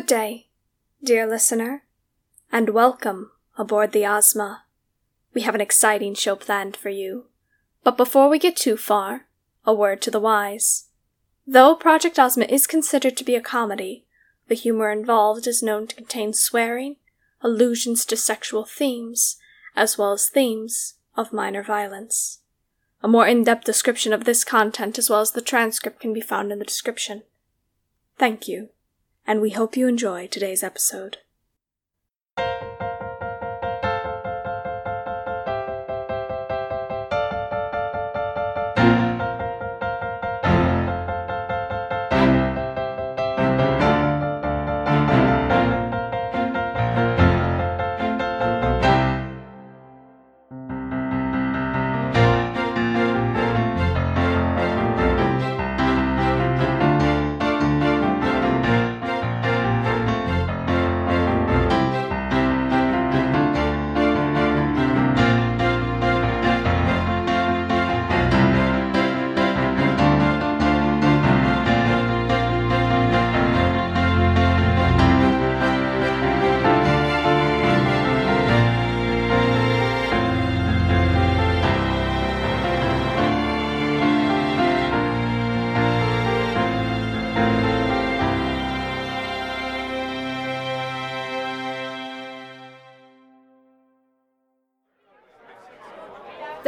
Good day, dear listener, and welcome aboard the Ozma. We have an exciting show planned for you. But before we get too far, a word to the wise. Though Project Ozma is considered to be a comedy, the humor involved is known to contain swearing, allusions to sexual themes, as well as themes of minor violence. A more in depth description of this content, as well as the transcript, can be found in the description. Thank you, and we hope you enjoy today's episode.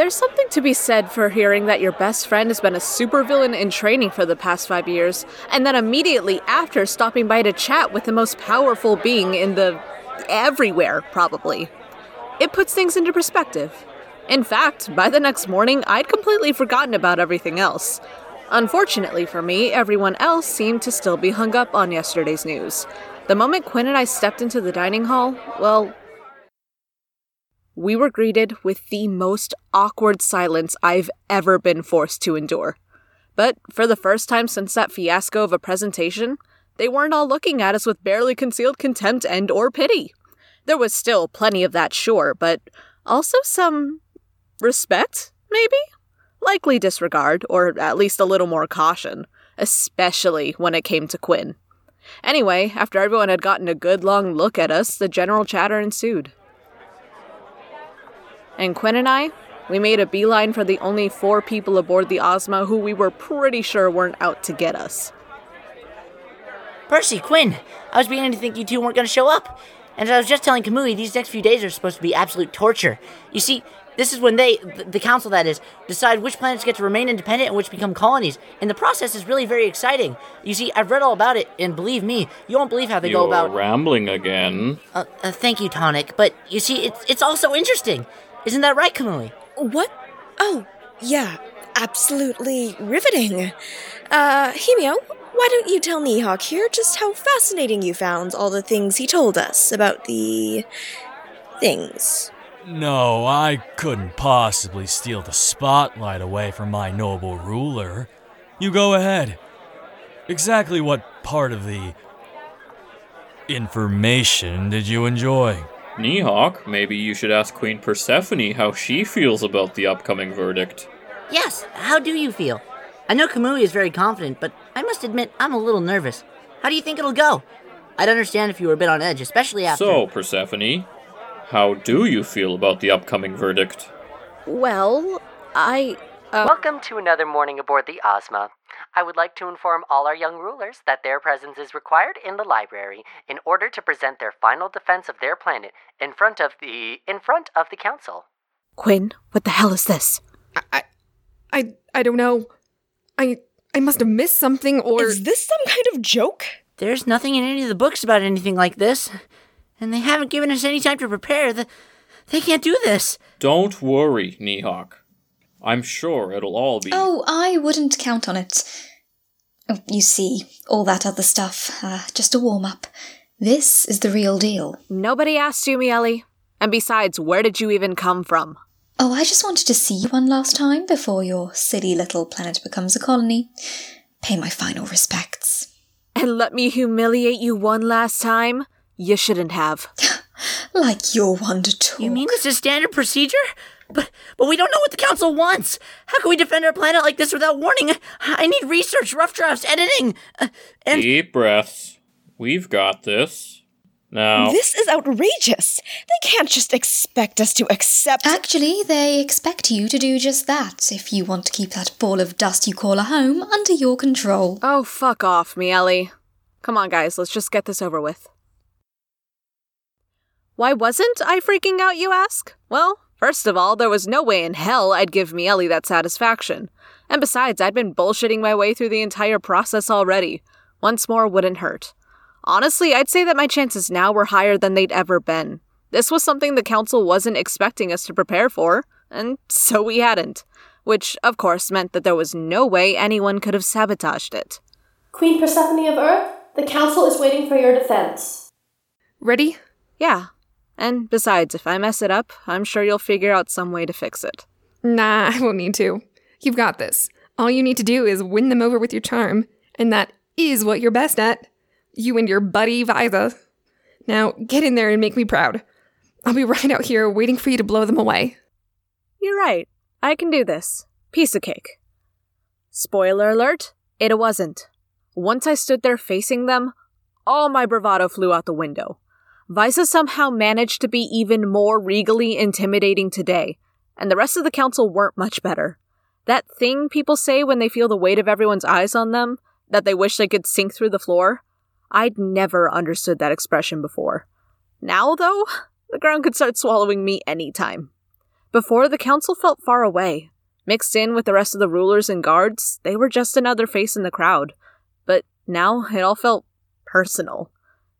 There's something to be said for hearing that your best friend has been a supervillain in training for the past five years, and then immediately after stopping by to chat with the most powerful being in the. everywhere, probably. It puts things into perspective. In fact, by the next morning, I'd completely forgotten about everything else. Unfortunately for me, everyone else seemed to still be hung up on yesterday's news. The moment Quinn and I stepped into the dining hall, well, we were greeted with the most awkward silence I've ever been forced to endure. But for the first time since that fiasco of a presentation, they weren't all looking at us with barely concealed contempt and or pity. There was still plenty of that, sure, but also some respect, maybe? Likely disregard, or at least a little more caution, especially when it came to Quinn. Anyway, after everyone had gotten a good long look at us, the general chatter ensued. And Quinn and I, we made a beeline for the only four people aboard the Ozma who we were pretty sure weren't out to get us. Percy, Quinn, I was beginning to think you two weren't going to show up. And as I was just telling Kamui, these next few days are supposed to be absolute torture. You see, this is when they, the council that is, decide which planets get to remain independent and which become colonies. And the process is really very exciting. You see, I've read all about it, and believe me, you won't believe how they You're go about. rambling again. Uh, uh, thank you, Taunik. But you see, it's it's also interesting. Isn't that right, Kamui? What? Oh, yeah, absolutely riveting. Uh, Hemio, why don't you tell Nihawk here just how fascinating you found all the things he told us about the. things? No, I couldn't possibly steal the spotlight away from my noble ruler. You go ahead. Exactly what part of the information did you enjoy? Nihawk, maybe you should ask Queen Persephone how she feels about the upcoming verdict. Yes, how do you feel? I know Kamui is very confident, but I must admit I'm a little nervous. How do you think it'll go? I'd understand if you were a bit on edge, especially after. So, Persephone, how do you feel about the upcoming verdict? Well, I. Uh, Welcome to another morning aboard the Ozma. I would like to inform all our young rulers that their presence is required in the library in order to present their final defense of their planet in front of the in front of the council. Quinn, what the hell is this? I, I, I don't know. I, I must have missed something, or Is this some kind of joke? There's nothing in any of the books about anything like this, and they haven't given us any time to prepare. The, they can't do this. Don't worry, Nihawk. I'm sure it'll all be. Oh, I wouldn't count on it. Oh, You see, all that other stuff, uh, just a warm up. This is the real deal. Nobody asked you, Miele. And besides, where did you even come from? Oh, I just wanted to see you one last time before your silly little planet becomes a colony. Pay my final respects. And let me humiliate you one last time? You shouldn't have. Like you're one to talk. You mean this is standard procedure? But but we don't know what the council wants. How can we defend our planet like this without warning? I need research, rough drafts, editing, uh, and Deep breaths. We've got this. Now, This is outrageous. They can't just expect us to accept. Actually, they expect you to do just that if you want to keep that ball of dust you call a home under your control. Oh, fuck off, Miele. Come on, guys, let's just get this over with. Why wasn't I freaking out, you ask? Well, first of all, there was no way in hell I'd give Miele that satisfaction. And besides, I'd been bullshitting my way through the entire process already. Once more wouldn't hurt. Honestly, I'd say that my chances now were higher than they'd ever been. This was something the council wasn't expecting us to prepare for, and so we hadn't. Which, of course, meant that there was no way anyone could have sabotaged it. Queen Persephone of Earth, the council is waiting for your defense. Ready? Yeah. And besides, if I mess it up, I'm sure you'll figure out some way to fix it. Nah, I won't need to. You've got this. All you need to do is win them over with your charm, and that is what you're best at. You and your buddy Visa. Now, get in there and make me proud. I'll be right out here waiting for you to blow them away. You're right. I can do this. Piece of cake. Spoiler alert, it wasn't. Once I stood there facing them, all my bravado flew out the window. Visa somehow managed to be even more regally intimidating today, and the rest of the council weren't much better. That thing people say when they feel the weight of everyone's eyes on them, that they wish they could sink through the floor, I'd never understood that expression before. Now, though, the ground could start swallowing me anytime. Before, the council felt far away. Mixed in with the rest of the rulers and guards, they were just another face in the crowd. But now it all felt personal.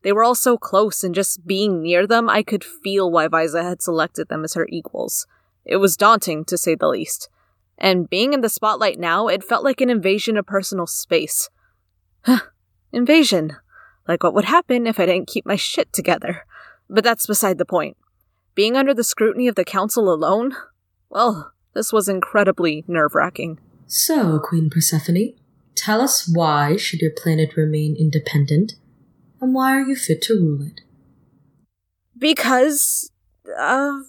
They were all so close, and just being near them, I could feel why Visa had selected them as her equals. It was daunting, to say the least. And being in the spotlight now, it felt like an invasion of personal space. invasion. Like what would happen if I didn't keep my shit together. But that's beside the point. Being under the scrutiny of the council alone? Well, this was incredibly nerve wracking. So, Queen Persephone, tell us why should your planet remain independent, and why are you fit to rule it? Because. uh.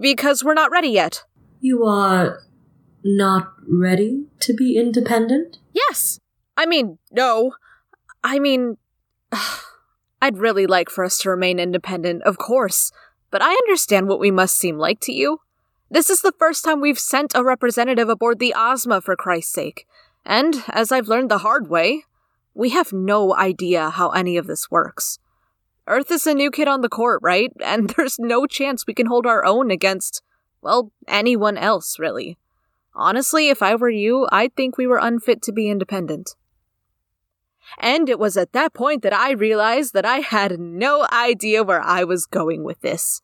Because we're not ready yet. You are not ready to be independent? Yes! I mean, no. I mean. I'd really like for us to remain independent, of course, but I understand what we must seem like to you. This is the first time we've sent a representative aboard the Ozma, for Christ's sake. And, as I've learned the hard way, we have no idea how any of this works. Earth is a new kid on the court, right? And there's no chance we can hold our own against, well, anyone else, really. Honestly, if I were you, I'd think we were unfit to be independent. And it was at that point that I realized that I had no idea where I was going with this.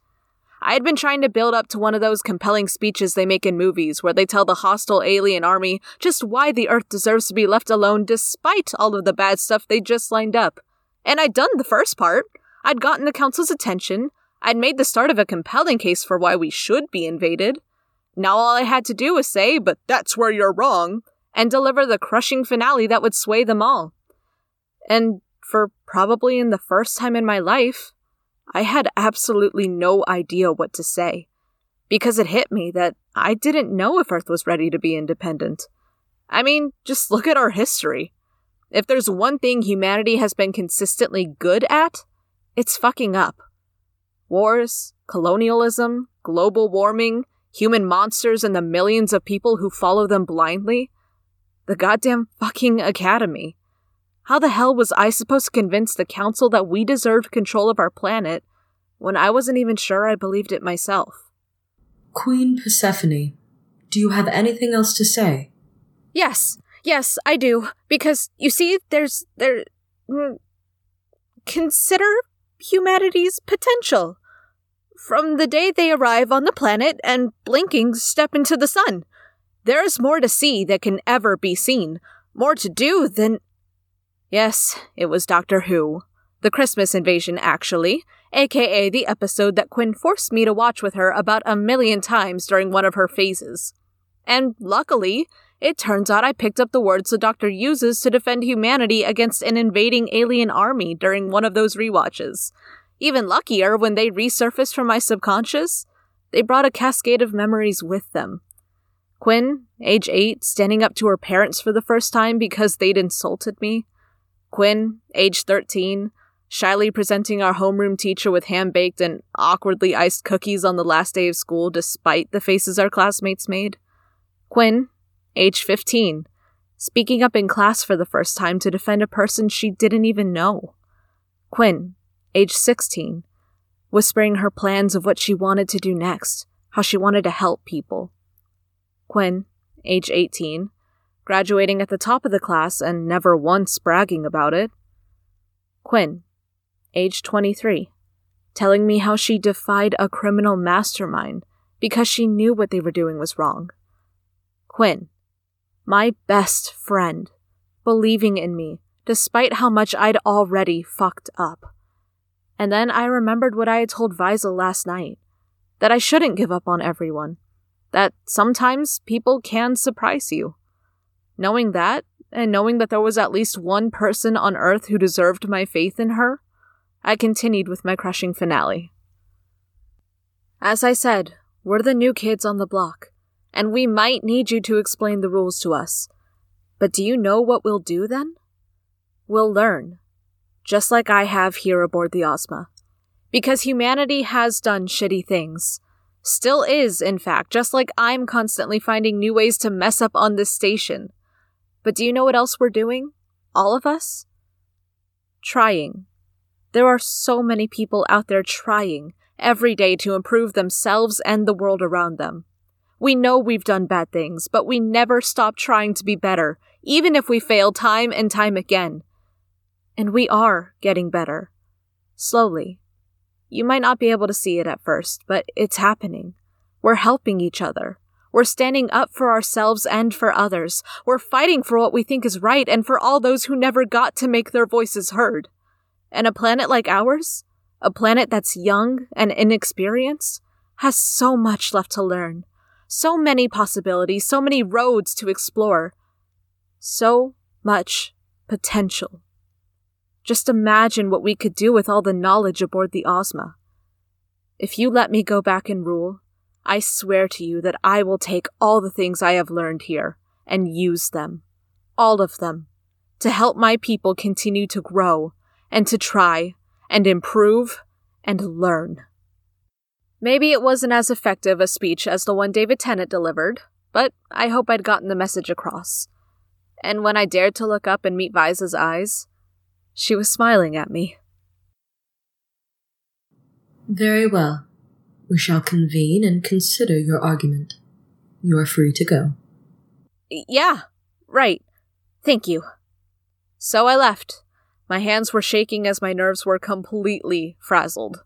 I had been trying to build up to one of those compelling speeches they make in movies where they tell the hostile alien army just why the Earth deserves to be left alone despite all of the bad stuff they just lined up. And I'd done the first part. I'd gotten the Council's attention. I'd made the start of a compelling case for why we should be invaded. Now all I had to do was say, but that's where you're wrong, and deliver the crushing finale that would sway them all. And for probably in the first time in my life, I had absolutely no idea what to say. Because it hit me that I didn't know if Earth was ready to be independent. I mean, just look at our history. If there's one thing humanity has been consistently good at, it's fucking up. Wars, colonialism, global warming, human monsters, and the millions of people who follow them blindly. The goddamn fucking academy. How the hell was I supposed to convince the council that we deserved control of our planet when I wasn't even sure I believed it myself? Queen Persephone, do you have anything else to say? Yes, yes, I do. Because, you see, there's. there. mm, Consider humanity's potential. From the day they arrive on the planet and blinking step into the sun, there is more to see that can ever be seen, more to do than. Yes, it was Doctor Who. The Christmas invasion, actually, aka the episode that Quinn forced me to watch with her about a million times during one of her phases. And luckily, it turns out I picked up the words the Doctor uses to defend humanity against an invading alien army during one of those rewatches. Even luckier, when they resurfaced from my subconscious, they brought a cascade of memories with them. Quinn, age 8, standing up to her parents for the first time because they'd insulted me. Quinn, age 13, shyly presenting our homeroom teacher with hand baked and awkwardly iced cookies on the last day of school despite the faces our classmates made. Quinn, age 15, speaking up in class for the first time to defend a person she didn't even know. Quinn, age 16, whispering her plans of what she wanted to do next, how she wanted to help people. Quinn, age 18, graduating at the top of the class and never once bragging about it. Quinn, age 23, telling me how she defied a criminal mastermind because she knew what they were doing was wrong. Quinn, my best friend, believing in me despite how much I'd already fucked up. And then I remembered what I had told Visa last night that I shouldn't give up on everyone, that sometimes people can surprise you. Knowing that, and knowing that there was at least one person on Earth who deserved my faith in her, I continued with my crushing finale. As I said, we're the new kids on the block, and we might need you to explain the rules to us. But do you know what we'll do then? We'll learn, just like I have here aboard the Ozma. Because humanity has done shitty things. Still is, in fact, just like I'm constantly finding new ways to mess up on this station. But do you know what else we're doing? All of us? Trying. There are so many people out there trying every day to improve themselves and the world around them. We know we've done bad things, but we never stop trying to be better, even if we fail time and time again. And we are getting better. Slowly. You might not be able to see it at first, but it's happening. We're helping each other. We're standing up for ourselves and for others. We're fighting for what we think is right and for all those who never got to make their voices heard. And a planet like ours, a planet that's young and inexperienced, has so much left to learn. So many possibilities, so many roads to explore. So much potential. Just imagine what we could do with all the knowledge aboard the Ozma. If you let me go back and rule, I swear to you that I will take all the things I have learned here and use them, all of them, to help my people continue to grow and to try and improve and learn. Maybe it wasn't as effective a speech as the one David Tennant delivered, but I hope I'd gotten the message across. And when I dared to look up and meet Visa's eyes, she was smiling at me. Very well. We shall convene and consider your argument. You are free to go. Yeah, right. Thank you. So I left. My hands were shaking as my nerves were completely frazzled.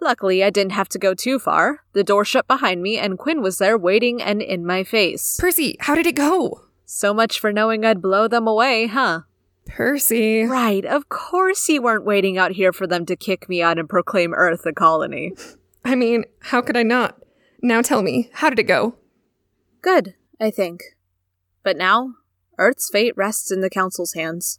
Luckily, I didn't have to go too far. The door shut behind me, and Quinn was there waiting and in my face. Percy, how did it go? So much for knowing I'd blow them away, huh? Percy. Right, of course you weren't waiting out here for them to kick me out and proclaim Earth a colony. I mean, how could I not? Now tell me, how did it go? Good, I think. But now, Earth's fate rests in the Council's hands.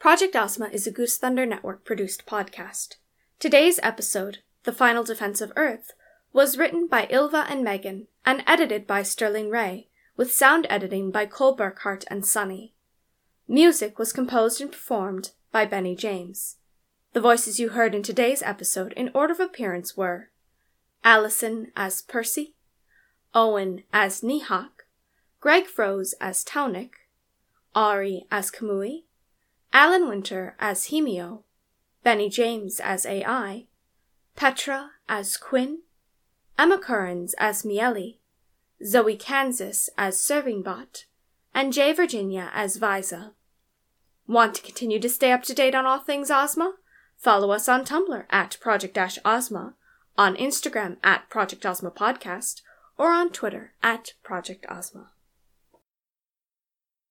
Project Ozma is a Goose Thunder Network produced podcast. Today's episode, The Final Defense of Earth, was written by Ilva and Megan and edited by Sterling Ray, with sound editing by Cole Burkhart and Sonny. Music was composed and performed by Benny James. The voices you heard in today's episode in order of appearance were Allison as Percy, Owen as Nihak, Greg Froese as Taunik, Ari as Kamui, Alan Winter as Hemio, Benny James as AI, Petra as Quinn, Emma Currens as Miele, Zoe Kansas as Serving Bot, and Jay Virginia as Visa. Want to continue to stay up to date on all things Ozma? Follow us on Tumblr at Project Ozma, on Instagram at Project Ozma Podcast, or on Twitter at Project Ozma.